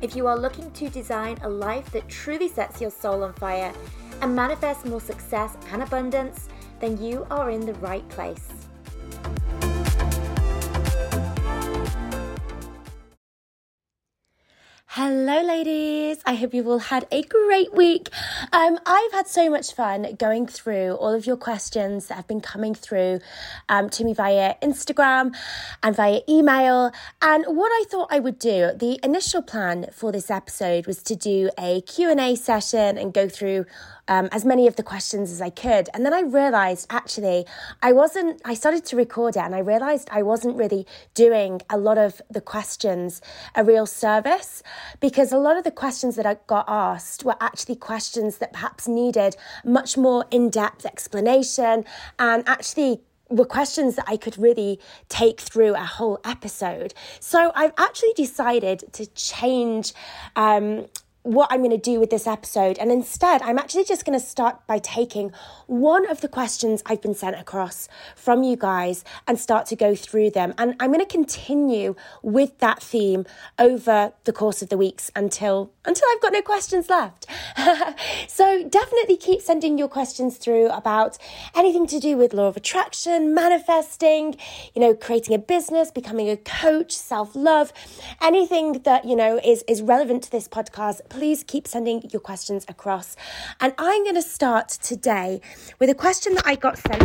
If you are looking to design a life that truly sets your soul on fire and manifest more success and abundance, then you are in the right place. Hello, ladies. I hope you've all had a great week. Um, I've had so much fun going through all of your questions that have been coming through um, to me via Instagram and via email. And what I thought I would do, the initial plan for this episode was to do a Q&A session and go through um, as many of the questions as I could. And then I realized actually I wasn't, I started to record it and I realized I wasn't really doing a lot of the questions a real service because a lot of the questions that I got asked were actually questions that perhaps needed much more in depth explanation and actually were questions that I could really take through a whole episode. So I've actually decided to change um, what I'm going to do with this episode. And instead, I'm actually just going to start by taking one of the questions I've been sent across from you guys and start to go through them. And I'm going to continue with that theme over the course of the weeks until until I've got no questions left. so definitely keep sending your questions through about anything to do with law of attraction, manifesting, you know, creating a business, becoming a coach, self-love, anything that, you know, is is relevant to this podcast please keep sending your questions across. And I'm going to start today with a question that I got sent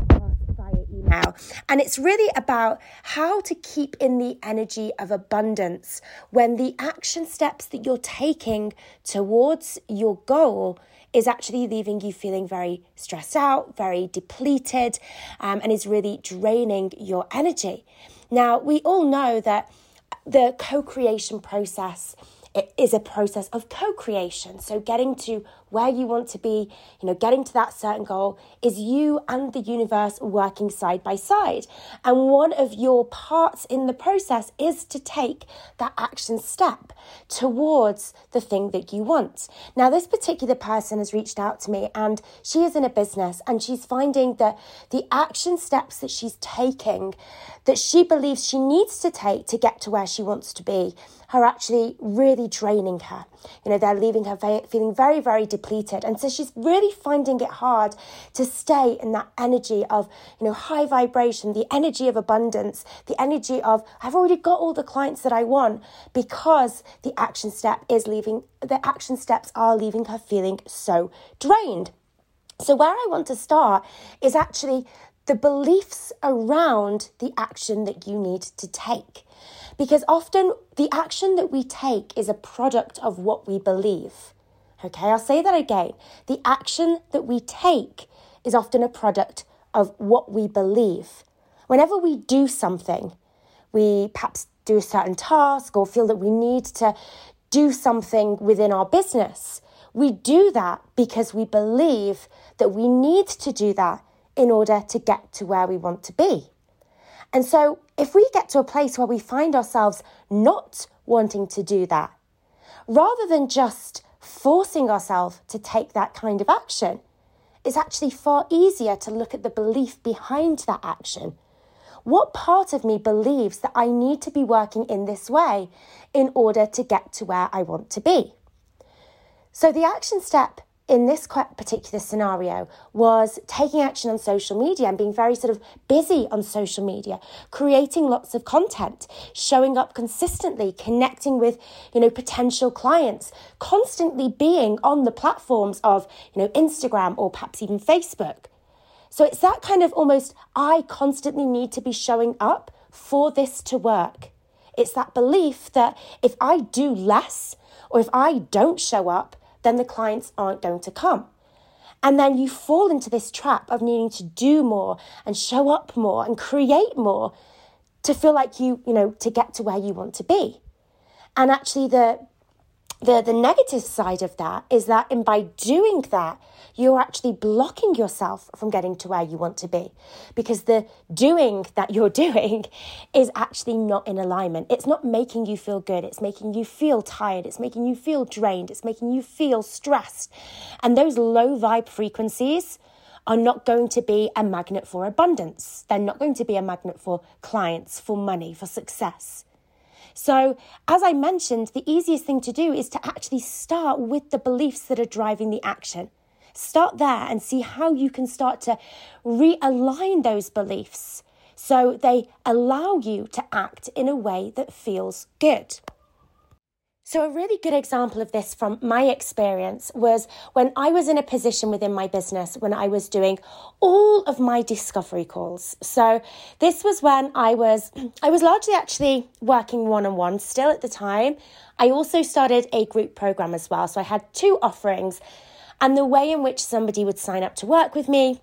via email. And it's really about how to keep in the energy of abundance when the action steps that you're taking towards your goal is actually leaving you feeling very stressed out, very depleted, um, and is really draining your energy. Now, we all know that the co creation process it is a process of co-creation. So getting to where you want to be, you know, getting to that certain goal is you and the universe working side by side. And one of your parts in the process is to take that action step towards the thing that you want. Now, this particular person has reached out to me and she is in a business and she's finding that the action steps that she's taking, that she believes she needs to take to get to where she wants to be, are actually really draining her. You know, they're leaving her feeling very, very depleted. And so she's really finding it hard to stay in that energy of, you know, high vibration, the energy of abundance, the energy of, I've already got all the clients that I want because the action step is leaving, the action steps are leaving her feeling so drained. So, where I want to start is actually the beliefs around the action that you need to take. Because often the action that we take is a product of what we believe. Okay, I'll say that again. The action that we take is often a product of what we believe. Whenever we do something, we perhaps do a certain task or feel that we need to do something within our business, we do that because we believe that we need to do that in order to get to where we want to be. And so, if we get to a place where we find ourselves not wanting to do that, rather than just forcing ourselves to take that kind of action, it's actually far easier to look at the belief behind that action. What part of me believes that I need to be working in this way in order to get to where I want to be? So, the action step in this particular scenario was taking action on social media and being very sort of busy on social media, creating lots of content, showing up consistently, connecting with, you know, potential clients, constantly being on the platforms of, you know, Instagram or perhaps even Facebook. So it's that kind of almost, I constantly need to be showing up for this to work. It's that belief that if I do less or if I don't show up, then the clients aren't going to come. And then you fall into this trap of needing to do more and show up more and create more to feel like you, you know, to get to where you want to be. And actually, the the, the negative side of that is that in by doing that, you're actually blocking yourself from getting to where you want to be because the doing that you're doing is actually not in alignment. It's not making you feel good. It's making you feel tired. It's making you feel drained. It's making you feel stressed. And those low vibe frequencies are not going to be a magnet for abundance. They're not going to be a magnet for clients, for money, for success. So, as I mentioned, the easiest thing to do is to actually start with the beliefs that are driving the action. Start there and see how you can start to realign those beliefs so they allow you to act in a way that feels good. So, a really good example of this from my experience was when I was in a position within my business when I was doing all of my discovery calls. So, this was when I was I was largely actually working one on one still at the time. I also started a group program as well. So, I had two offerings, and the way in which somebody would sign up to work with me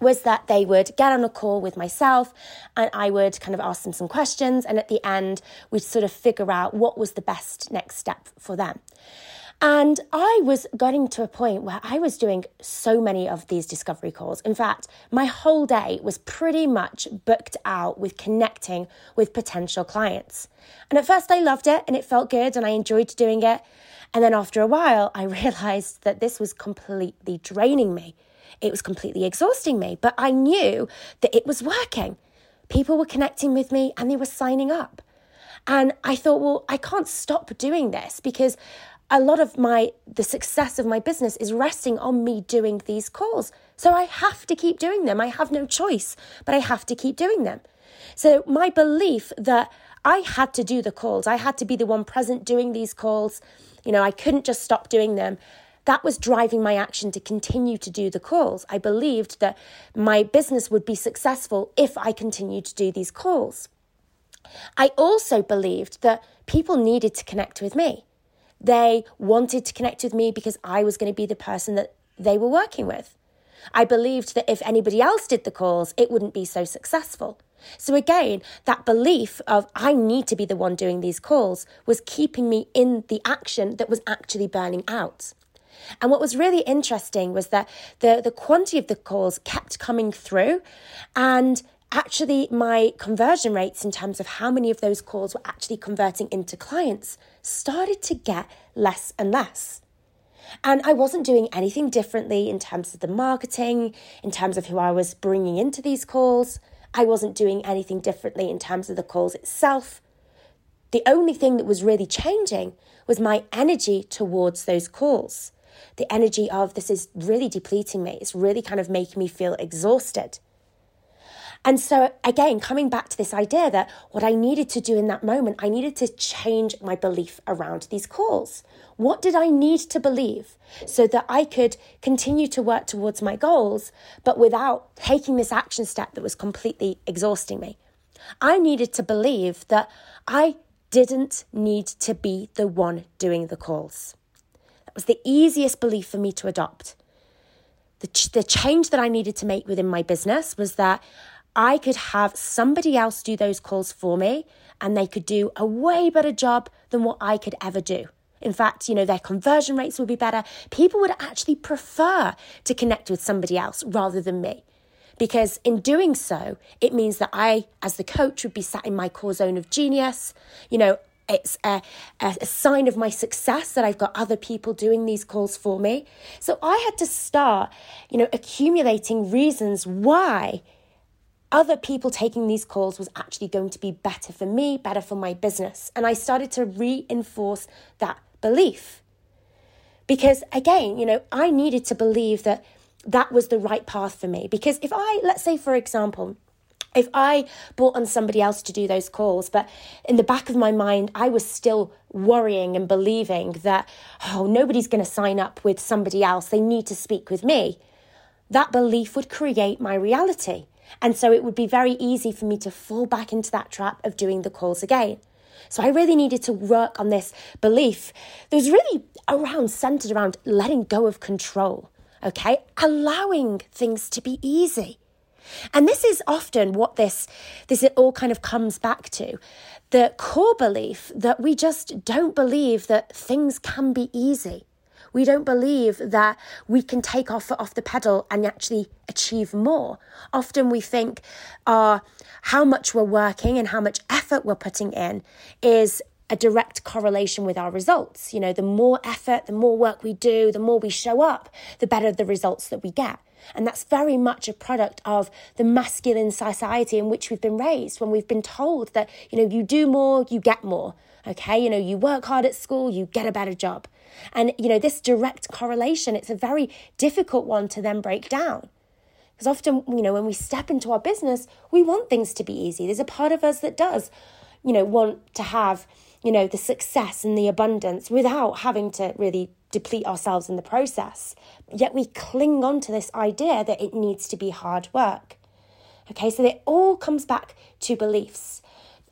was that they would get on a call with myself and I would kind of ask them some questions. And at the end, we'd sort of figure out what was the best next step for them. And I was getting to a point where I was doing so many of these discovery calls. In fact, my whole day was pretty much booked out with connecting with potential clients. And at first, I loved it and it felt good and I enjoyed doing it. And then after a while, I realized that this was completely draining me. It was completely exhausting me, but I knew that it was working. People were connecting with me and they were signing up. And I thought, well, I can't stop doing this because a lot of my the success of my business is resting on me doing these calls. So I have to keep doing them. I have no choice, but I have to keep doing them. So my belief that I had to do the calls, I had to be the one present doing these calls, you know, I couldn't just stop doing them that was driving my action to continue to do the calls. I believed that my business would be successful if I continued to do these calls. I also believed that people needed to connect with me. They wanted to connect with me because I was going to be the person that they were working with. I believed that if anybody else did the calls, it wouldn't be so successful. So again, that belief of I need to be the one doing these calls was keeping me in the action that was actually burning out. And what was really interesting was that the, the quantity of the calls kept coming through and actually my conversion rates in terms of how many of those calls were actually converting into clients started to get less and less. And I wasn't doing anything differently in terms of the marketing, in terms of who I was bringing into these calls. I wasn't doing anything differently in terms of the calls itself. The only thing that was really changing was my energy towards those calls the energy of this is really depleting me. It's really kind of making me feel exhausted. And so, again, coming back to this idea that what I needed to do in that moment, I needed to change my belief around these calls. What did I need to believe so that I could continue to work towards my goals, but without taking this action step that was completely exhausting me? I needed to believe that I didn't need to be the one doing the calls was the easiest belief for me to adopt. The, ch- the change that I needed to make within my business was that I could have somebody else do those calls for me and they could do a way better job than what I could ever do. In fact, you know, their conversion rates would be better. People would actually prefer to connect with somebody else rather than me. Because in doing so, it means that I, as the coach, would be sat in my core zone of genius. You know, it's a, a, sign of my success that I've got other people doing these calls for me. So I had to start, you know, accumulating reasons why other people taking these calls was actually going to be better for me, better for my business. And I started to reinforce that belief. Because again, you know, I needed to believe that that was the right path for me. Because if I, let's say, for example, if I brought on somebody else to do those calls, but in the back of my mind, I was still worrying and believing that, oh, nobody's going to sign up with somebody else. They need to speak with me. That belief would create my reality. And so it would be very easy for me to fall back into that trap of doing the calls again. So I really needed to work on this belief that was really around centered around letting go of control, okay? Allowing things to be easy And this is often what this this all kind of comes back to. The core belief that we just don't believe that things can be easy. We don't believe that we can take foot off the pedal and actually achieve more. Often we think uh, how much we're working and how much effort we're putting in is a direct correlation with our results. You know, the more effort, the more work we do, the more we show up, the better the results that we get. And that's very much a product of the masculine society in which we've been raised, when we've been told that, you know, you do more, you get more. Okay, you know, you work hard at school, you get a better job. And, you know, this direct correlation, it's a very difficult one to then break down. Because often, you know, when we step into our business, we want things to be easy. There's a part of us that does, you know, want to have, you know, the success and the abundance without having to really deplete ourselves in the process. Yet we cling on to this idea that it needs to be hard work. Okay, so it all comes back to beliefs.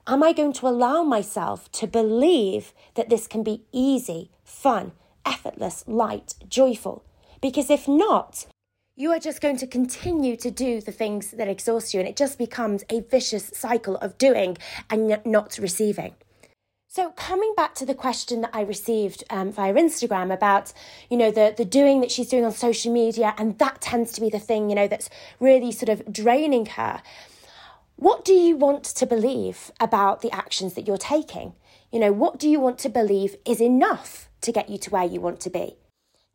Am I going to allow myself to believe that this can be easy, fun, effortless, light, joyful? Because if not, you are just going to continue to do the things that exhaust you, and it just becomes a vicious cycle of doing and not receiving. So coming back to the question that I received um, via Instagram about, you know, the the doing that she's doing on social media, and that tends to be the thing, you know, that's really sort of draining her. What do you want to believe about the actions that you're taking? You know, what do you want to believe is enough to get you to where you want to be?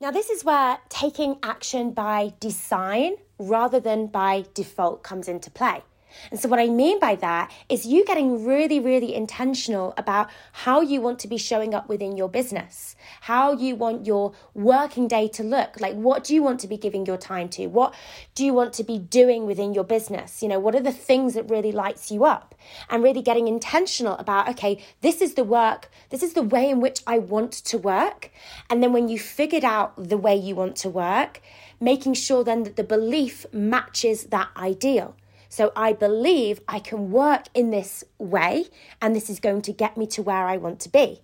Now, this is where taking action by design rather than by default comes into play. And so, what I mean by that is you getting really, really intentional about how you want to be showing up within your business, how you want your working day to look. Like, what do you want to be giving your time to? What do you want to be doing within your business? You know, what are the things that really lights you up? And really getting intentional about, okay, this is the work, this is the way in which I want to work. And then when you figured out the way you want to work, making sure then that the belief matches that ideal. So I believe I can work in this way and this is going to get me to where I want to be.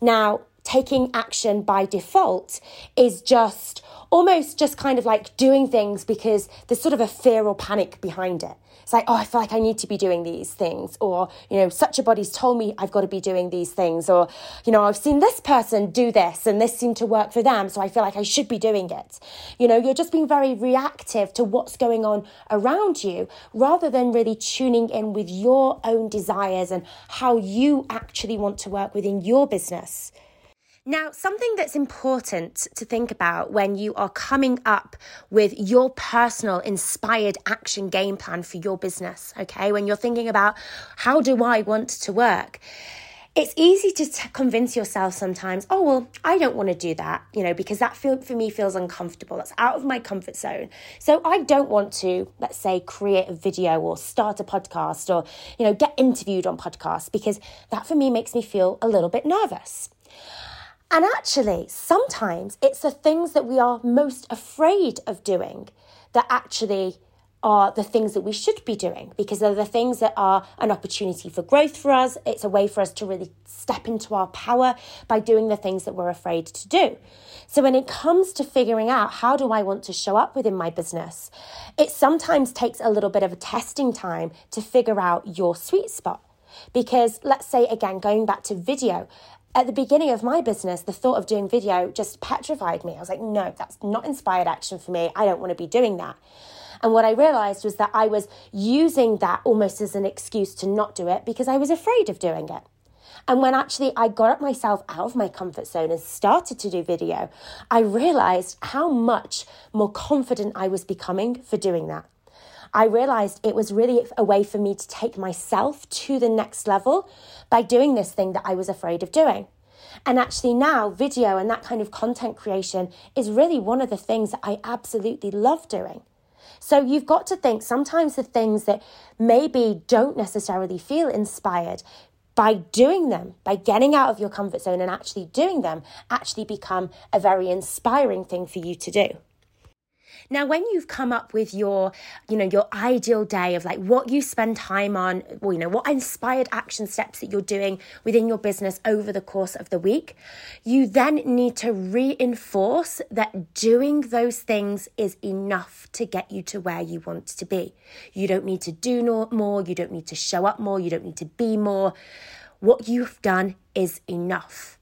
Now, taking action by default is just almost just kind of like doing things because there's sort of a fear or panic behind it. It's like, oh, I feel like I need to be doing these things. Or, you know, such a body's told me I've got to be doing these things. Or, you know, I've seen this person do this and this seemed to work for them. So I feel like I should be doing it. You know, you're just being very reactive to what's going on around you rather than really tuning in with your own desires and how you actually want to work within your business. Now, something that's important to think about when you are coming up with your personal inspired action game plan for your business, okay? When you're thinking about how do I want to work? It's easy to t- convince yourself sometimes, oh, well, I don't want to do that, you know, because that feel, for me feels uncomfortable. That's out of my comfort zone. So I don't want to, let's say, create a video or start a podcast or, you know, get interviewed on podcasts because that for me makes me feel a little bit nervous. And actually, sometimes it's the things that we are most afraid of doing that actually are the things that we should be doing because they're the things that are an opportunity for growth for us. It's a way for us to really step into our power by doing the things that we're afraid to do. So, when it comes to figuring out how do I want to show up within my business, it sometimes takes a little bit of a testing time to figure out your sweet spot. Because let's say, again, going back to video, at the beginning of my business, the thought of doing video just petrified me. I was like, no, that's not inspired action for me. I don't want to be doing that. And what I realized was that I was using that almost as an excuse to not do it because I was afraid of doing it. And when actually I got myself out of my comfort zone and started to do video, I realized how much more confident I was becoming for doing that. I realized it was really a way for me to take myself to the next level by doing this thing that I was afraid of doing. And actually, now video and that kind of content creation is really one of the things that I absolutely love doing. So you've got to think sometimes the things that maybe don't necessarily feel inspired, by doing them, by getting out of your comfort zone and actually doing them, actually become a very inspiring thing for you to do. Now, when you've come up with your, you know, your ideal day of like what you spend time on, or, you know, what inspired action steps that you're doing within your business over the course of the week, you then need to reinforce that doing those things is enough to get you to where you want to be. You don't need to do more, you don't need to show up more, you don't need to be more. What you've done is enough.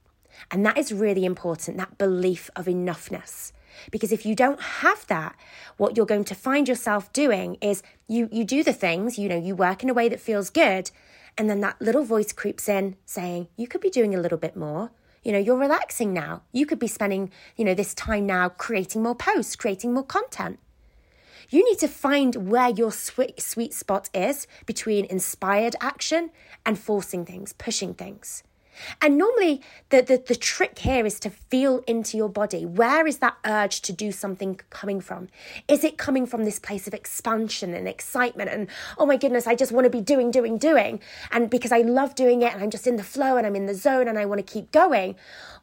And that is really important, that belief of enoughness. Because if you don't have that, what you're going to find yourself doing is you you do the things, you know, you work in a way that feels good, and then that little voice creeps in saying, you could be doing a little bit more. You know, you're relaxing now. You could be spending, you know, this time now creating more posts, creating more content. You need to find where your sweet, sweet spot is between inspired action and forcing things, pushing things. And normally, the, the, the trick here is to feel into your body. Where is that urge to do something coming from? Is it coming from this place of expansion and excitement and, oh my goodness, I just want to be doing, doing, doing? And because I love doing it and I'm just in the flow and I'm in the zone and I want to keep going?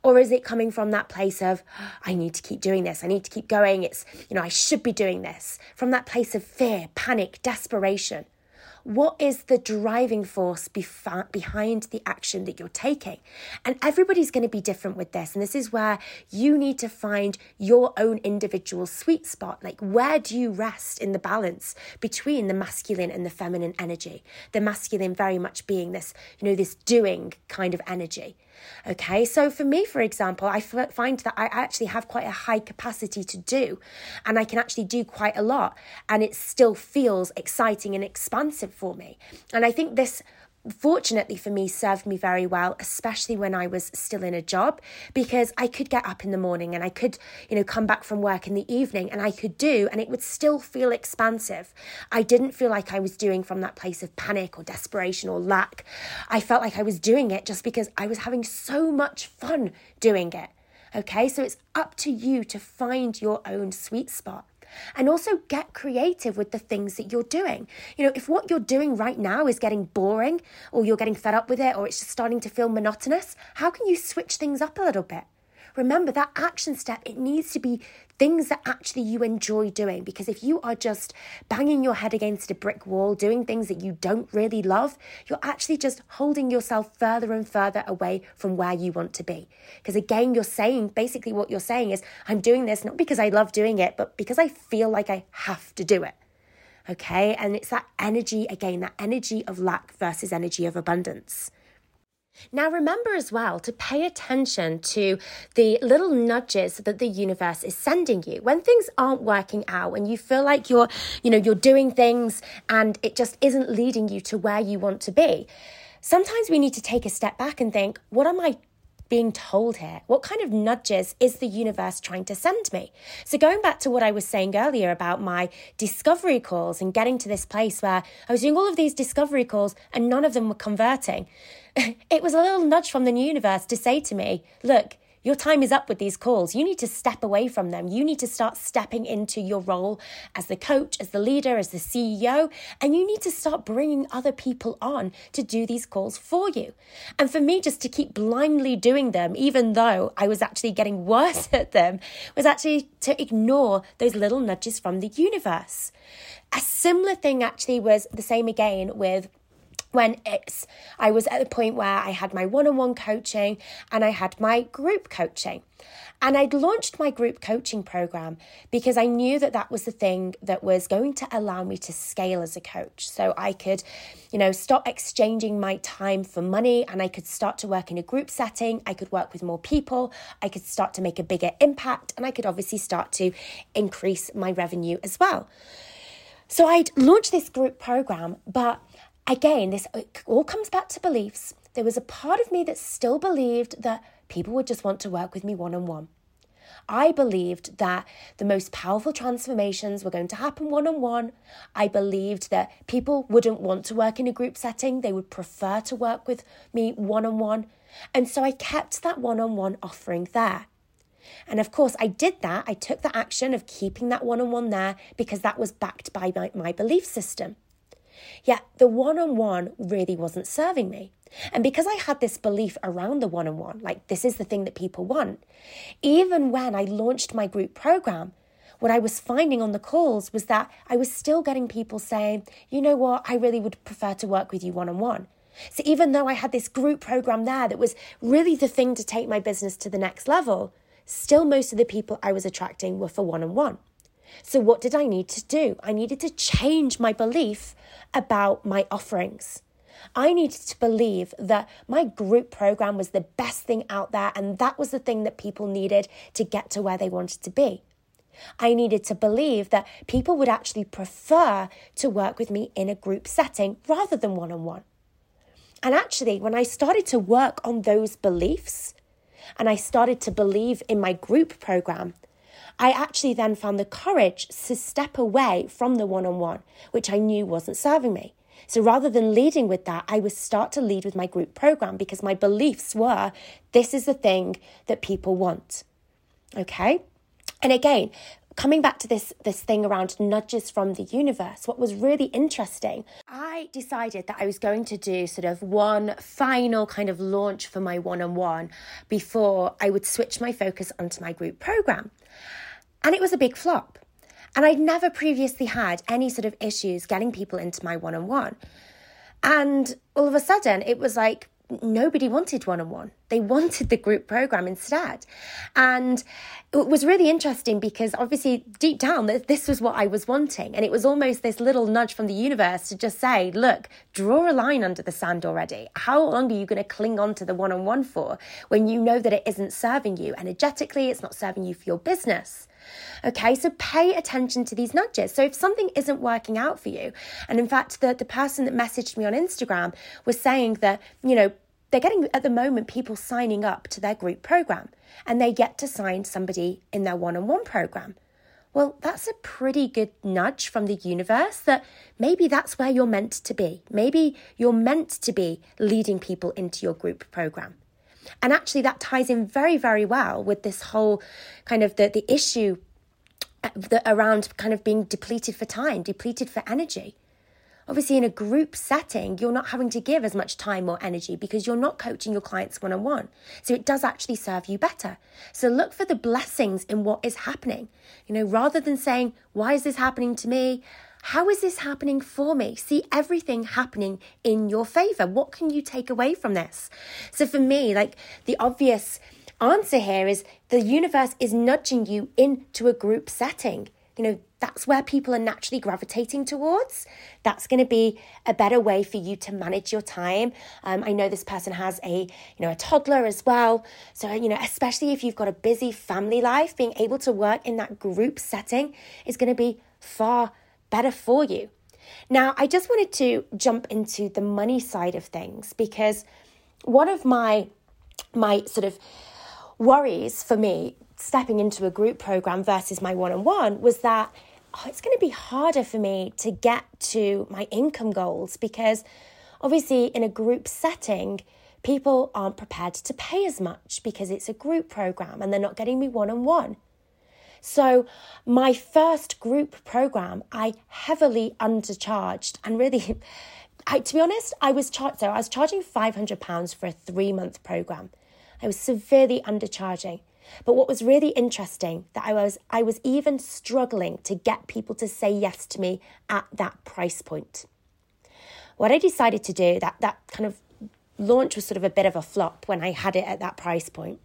Or is it coming from that place of, I need to keep doing this, I need to keep going, it's, you know, I should be doing this? From that place of fear, panic, desperation. What is the driving force behind the action that you're taking? And everybody's going to be different with this. And this is where you need to find your own individual sweet spot. Like, where do you rest in the balance between the masculine and the feminine energy? The masculine very much being this, you know, this doing kind of energy. Okay, so for me, for example, I find that I actually have quite a high capacity to do, and I can actually do quite a lot, and it still feels exciting and expansive for me. And I think this fortunately for me served me very well especially when i was still in a job because i could get up in the morning and i could you know come back from work in the evening and i could do and it would still feel expansive. I didn't feel like i was doing from that place of panic or desperation or lack. I felt like i was doing it just because i was having so much fun doing it. Okay? So it's up to you to find your own sweet spot and also get creative with the things that you're doing. You know, if what you're doing right now is getting boring or you're getting fed up with it or it's just starting to feel monotonous, how can you switch things up a little bit? Remember that action step, it needs to be things that actually you enjoy doing. Because if you are just banging your head against a brick wall, doing things that you don't really love, you're actually just holding yourself further and further away from where you want to be. Because again, you're saying basically what you're saying is, I'm doing this not because I love doing it, but because I feel like I have to do it. Okay. And it's that energy again, that energy of lack versus energy of abundance. Now, remember as well to pay attention to the little nudges that the universe is sending you when things aren't working out, when you feel like you're, you know, you're doing things and it just isn't leading you to where you want to be. Sometimes we need to take a step back and think, what am I being told here? What kind of nudges is the universe trying to send me? So, going back to what I was saying earlier about my discovery calls and getting to this place where I was doing all of these discovery calls and none of them were converting it was a little nudge from the universe to say to me, look, your time is up with these calls. You need to step away from them. You need to start stepping into your role as the coach, as the leader, as the CEO, and you need to start bringing other people on to do these calls for you. And for me, just to keep blindly doing them, even though I was actually getting worse at them, was actually to ignore those little nudges from the universe. A similar thing actually was the same again with when it's I was at the point where I had my one-on-one coaching and I had my group coaching. And I'd launched my group coaching program because I knew that that was the thing that was going to allow me to scale as a coach. So I could, you know, stop exchanging my time for money and I could start to work in a group setting. I could work with more people. I could start to make a bigger impact and I could obviously start to increase my revenue as well. So I'd launched this group program, but again, this uh, all comes back to beliefs. There was a part of me that still believed that people would just want to work with me one on one. I believed that the most powerful transformations were going to happen one on one. I believed that people wouldn't want to work in a group setting, they would prefer to work with me one on one. And so I kept that one on one offering there. And of course, I did that. I took the action of keeping that one on one there because that was backed by my, my belief system. Yet the one on one really wasn't serving me. And because I had this belief around the one on one, like this is the thing that people want, even when I launched my group program, what I was finding on the calls was that I was still getting people saying, you know what, I really would prefer to work with you one on one. So even though I had this group program there that was really the thing to take my business to the next level, still most of the people I was attracting were for one on one. So, what did I need to do? I needed to change my belief about my offerings. I needed to believe that my group program was the best thing out there, and that was the thing that people needed to get to where they wanted to be. I needed to believe that people would actually prefer to work with me in a group setting rather than one on one. And actually, when I started to work on those beliefs and I started to believe in my group program, I actually then found the courage to step away from the one on one, which I knew wasn't serving me. So rather than leading with that, I would start to lead with my group program because my beliefs were this is the thing that people want. Okay? And again, coming back to this this thing around nudges from the universe what was really interesting i decided that i was going to do sort of one final kind of launch for my one-on-one before i would switch my focus onto my group program and it was a big flop. And I'd never previously had any sort of issues getting people into my one on one. And all of a sudden, it was like nobody wanted one on one. They wanted the group program instead. And it was really interesting because obviously, deep down, this was what I was wanting. And it was almost this little nudge from the universe to just say, look, draw a line under the sand already. How long are you going to cling on to the one on one for when you know that it isn't serving you energetically? It's not serving you for your business. Okay, so pay attention to these nudges. So if something isn't working out for you, and in fact, the, the person that messaged me on Instagram was saying that, you know, they're getting at the moment people signing up to their group program and they get to sign somebody in their one on one program. Well, that's a pretty good nudge from the universe that maybe that's where you're meant to be. Maybe you're meant to be leading people into your group program. And actually, that ties in very, very well with this whole kind of the, the issue uh, the, around kind of being depleted for time, depleted for energy. Obviously, in a group setting, you're not having to give as much time or energy because you're not coaching your clients one on one. So it does actually serve you better. So look for the blessings in what is happening. You know, rather than saying, why is this happening to me? How is this happening for me? See everything happening in your favor. What can you take away from this? So for me, like the obvious answer here is the universe is nudging you into a group setting. You know, that's where people are naturally gravitating towards. That's going to be a better way for you to manage your time. Um, I know this person has a, you know, a toddler as well. So, you know, especially if you've got a busy family life, being able to work in that group setting is going to be far better for you. Now, I just wanted to jump into the money side of things because one of my my sort of worries for me stepping into a group program versus my one-on-one was that oh, it's going to be harder for me to get to my income goals because obviously in a group setting people aren't prepared to pay as much because it's a group program and they're not getting me one-on-one so, my first group program, I heavily undercharged and really. I, to be honest, I was charged. So I was charging five hundred pounds for a three month program. I was severely undercharging. But what was really interesting that I was I was even struggling to get people to say yes to me at that price point. What I decided to do that that kind of launch was sort of a bit of a flop when I had it at that price point.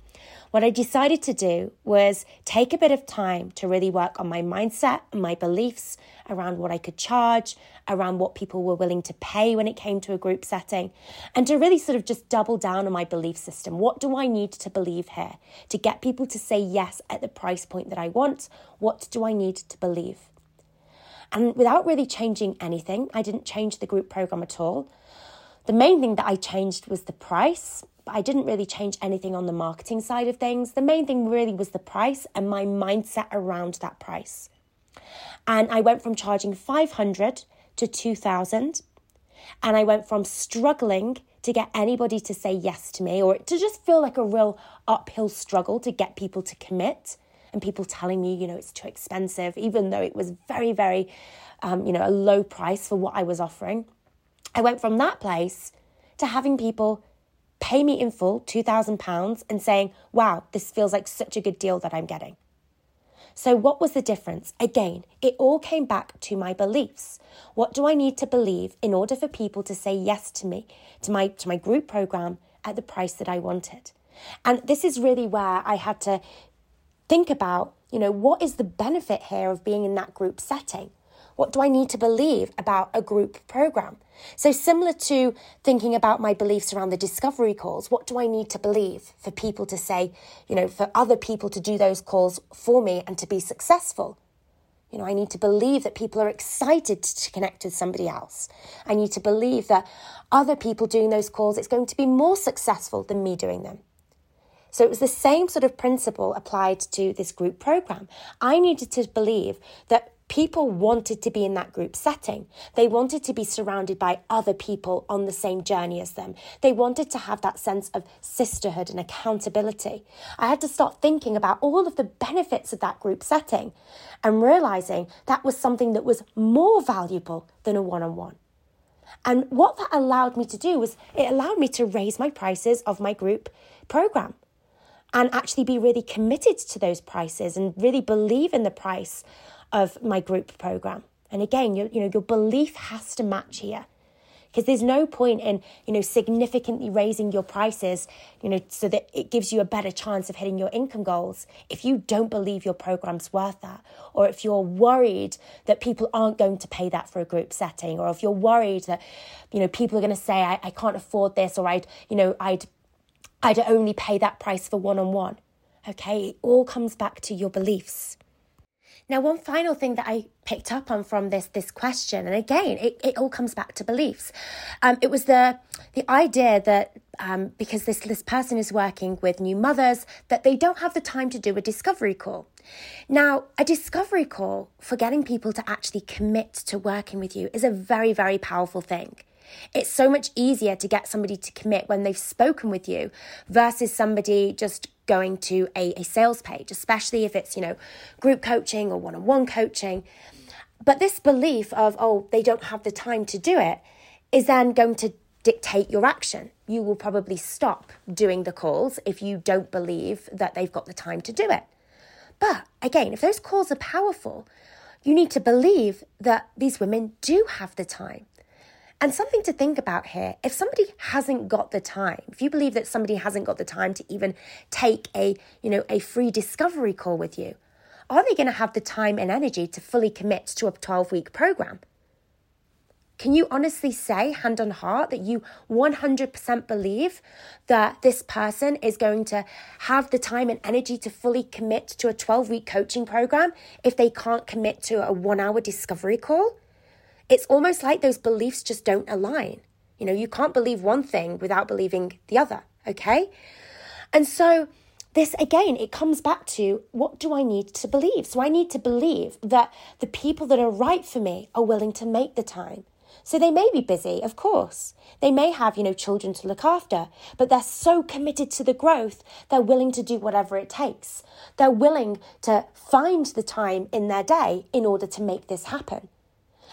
What I decided to do was take a bit of time to really work on my mindset and my beliefs around what I could charge, around what people were willing to pay when it came to a group setting, and to really sort of just double down on my belief system. What do I need to believe here to get people to say yes at the price point that I want? What do I need to believe? And without really changing anything, I didn't change the group program at all. The main thing that I changed was the price but I didn't really change anything on the marketing side of things. The main thing really was the price and my mindset around that price. And I went from charging 500 to 2000 and I went from struggling to get anybody to say yes to me or to just feel like a real uphill struggle to get people to commit and people telling me, you know, it's too expensive, even though it was very, very, um, you know, a low price for what I was offering. I went from that place to having people pay me in full £2,000 and saying, wow, this feels like such a good deal that I'm getting. So, what was the difference? Again, it all came back to my beliefs. What do I need to believe in order for people to say yes to me, to my, to my group program at the price that I wanted? And this is really where I had to think about, you know, what is the benefit here of being in that group setting? What do I need to believe about a group program? So, similar to thinking about my beliefs around the discovery calls, what do I need to believe for people to say, you know, for other people to do those calls for me and to be successful? You know, I need to believe that people are excited to connect with somebody else. I need to believe that other people doing those calls, it's going to be more successful than me doing them. So it was the same sort of principle applied to this group program. I needed to believe that people wanted to be in that group setting. They wanted to be surrounded by other people on the same journey as them. They wanted to have that sense of sisterhood and accountability. I had to start thinking about all of the benefits of that group setting and realizing that was something that was more valuable than a one on one. And what that allowed me to do was it allowed me to raise my prices of my group program and actually be really committed to those prices and really believe in the price of my group program. And again, you, you know, your belief has to match here because there's no point in you know significantly raising your prices you know so that it gives you a better chance of hitting your income goals if you don't believe your program's worth that or if you're worried that people aren't going to pay that for a group setting or if you're worried that you know people are going to say I, I can't afford this or i'd you know i'd i'd only pay that price for one-on-one okay it all comes back to your beliefs now, one final thing that I picked up on from this this question, and again, it, it all comes back to beliefs. Um, it was the the idea that um, because this this person is working with new mothers, that they don't have the time to do a discovery call. Now, a discovery call for getting people to actually commit to working with you is a very very powerful thing. It's so much easier to get somebody to commit when they've spoken with you versus somebody just going to a, a sales page, especially if it's, you know, group coaching or one on one coaching. But this belief of, oh, they don't have the time to do it is then going to dictate your action. You will probably stop doing the calls if you don't believe that they've got the time to do it. But again, if those calls are powerful, you need to believe that these women do have the time. And something to think about here if somebody hasn't got the time, if you believe that somebody hasn't got the time to even take a, you know, a free discovery call with you, are they going to have the time and energy to fully commit to a 12 week program? Can you honestly say, hand on heart, that you 100% believe that this person is going to have the time and energy to fully commit to a 12 week coaching program if they can't commit to a one hour discovery call? It's almost like those beliefs just don't align. You know, you can't believe one thing without believing the other, okay? And so, this again, it comes back to what do I need to believe? So, I need to believe that the people that are right for me are willing to make the time. So, they may be busy, of course. They may have, you know, children to look after, but they're so committed to the growth, they're willing to do whatever it takes. They're willing to find the time in their day in order to make this happen.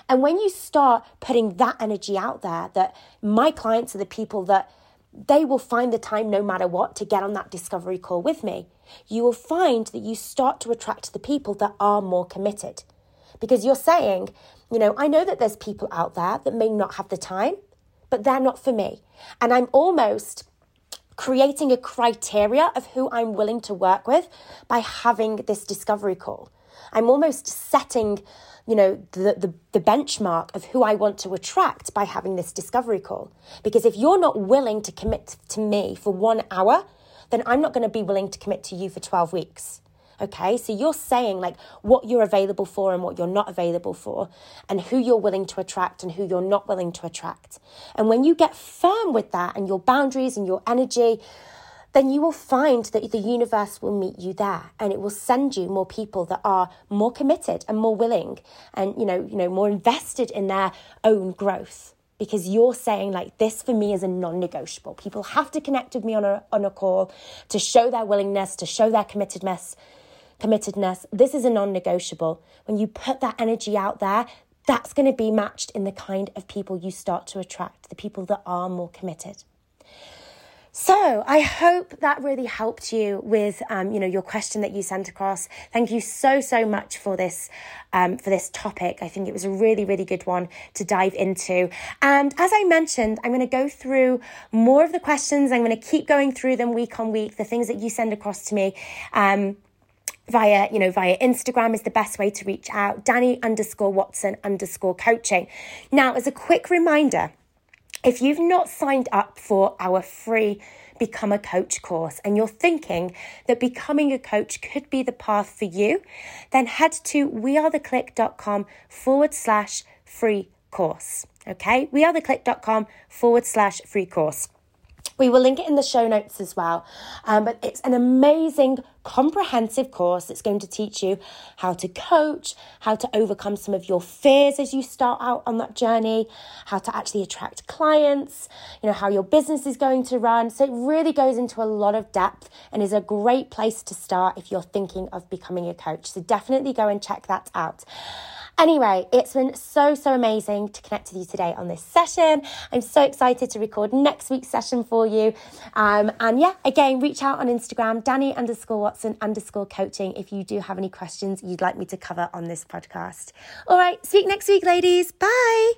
And when you start putting that energy out there, that my clients are the people that they will find the time no matter what to get on that discovery call with me, you will find that you start to attract the people that are more committed. Because you're saying, you know, I know that there's people out there that may not have the time, but they're not for me. And I'm almost creating a criteria of who I'm willing to work with by having this discovery call. I'm almost setting you know, the, the, the benchmark of who I want to attract by having this discovery call. Because if you're not willing to commit to me for one hour, then I'm not going to be willing to commit to you for 12 weeks. Okay, so you're saying like what you're available for and what you're not available for, and who you're willing to attract and who you're not willing to attract. And when you get firm with that and your boundaries and your energy, then you will find that the universe will meet you there and it will send you more people that are more committed and more willing and you know you know more invested in their own growth. Because you're saying like this for me is a non-negotiable. People have to connect with me on a on a call to show their willingness to show their committedness committedness. This is a non-negotiable. When you put that energy out there that's going to be matched in the kind of people you start to attract the people that are more committed So I hope that really helped you with, um, you know, your question that you sent across. Thank you so so much for this, um, for this topic. I think it was a really really good one to dive into. And as I mentioned, I'm going to go through more of the questions. I'm going to keep going through them week on week. The things that you send across to me. Um, via you know via instagram is the best way to reach out dani underscore watson underscore coaching now as a quick reminder if you've not signed up for our free Become a Coach course and you're thinking that becoming a coach could be the path for you, then head to wearetheclique.com forward slash free course. Okay, wearetheclique.com forward slash free course. We will link it in the show notes as well. Um, but it's an amazing, comprehensive course that's going to teach you how to coach, how to overcome some of your fears as you start out on that journey, how to actually attract clients, you know, how your business is going to run. So it really goes into a lot of depth and is a great place to start if you're thinking of becoming a coach. So definitely go and check that out. Anyway, it's been so, so amazing to connect with you today on this session. I'm so excited to record next week's session for you. Um, and yeah, again, reach out on Instagram, Dani underscore Watson underscore coaching, if you do have any questions you'd like me to cover on this podcast. All right, speak next week, ladies. Bye.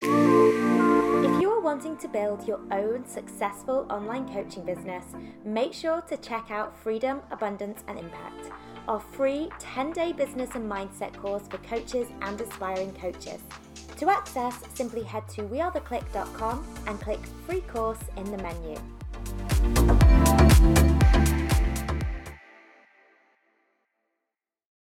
If you're wanting to build your own successful online coaching business, make sure to check out Freedom, Abundance, and Impact our free 10 day business and mindset course for coaches and aspiring coaches. To access, simply head to wearetheclique.com and click free course in the menu.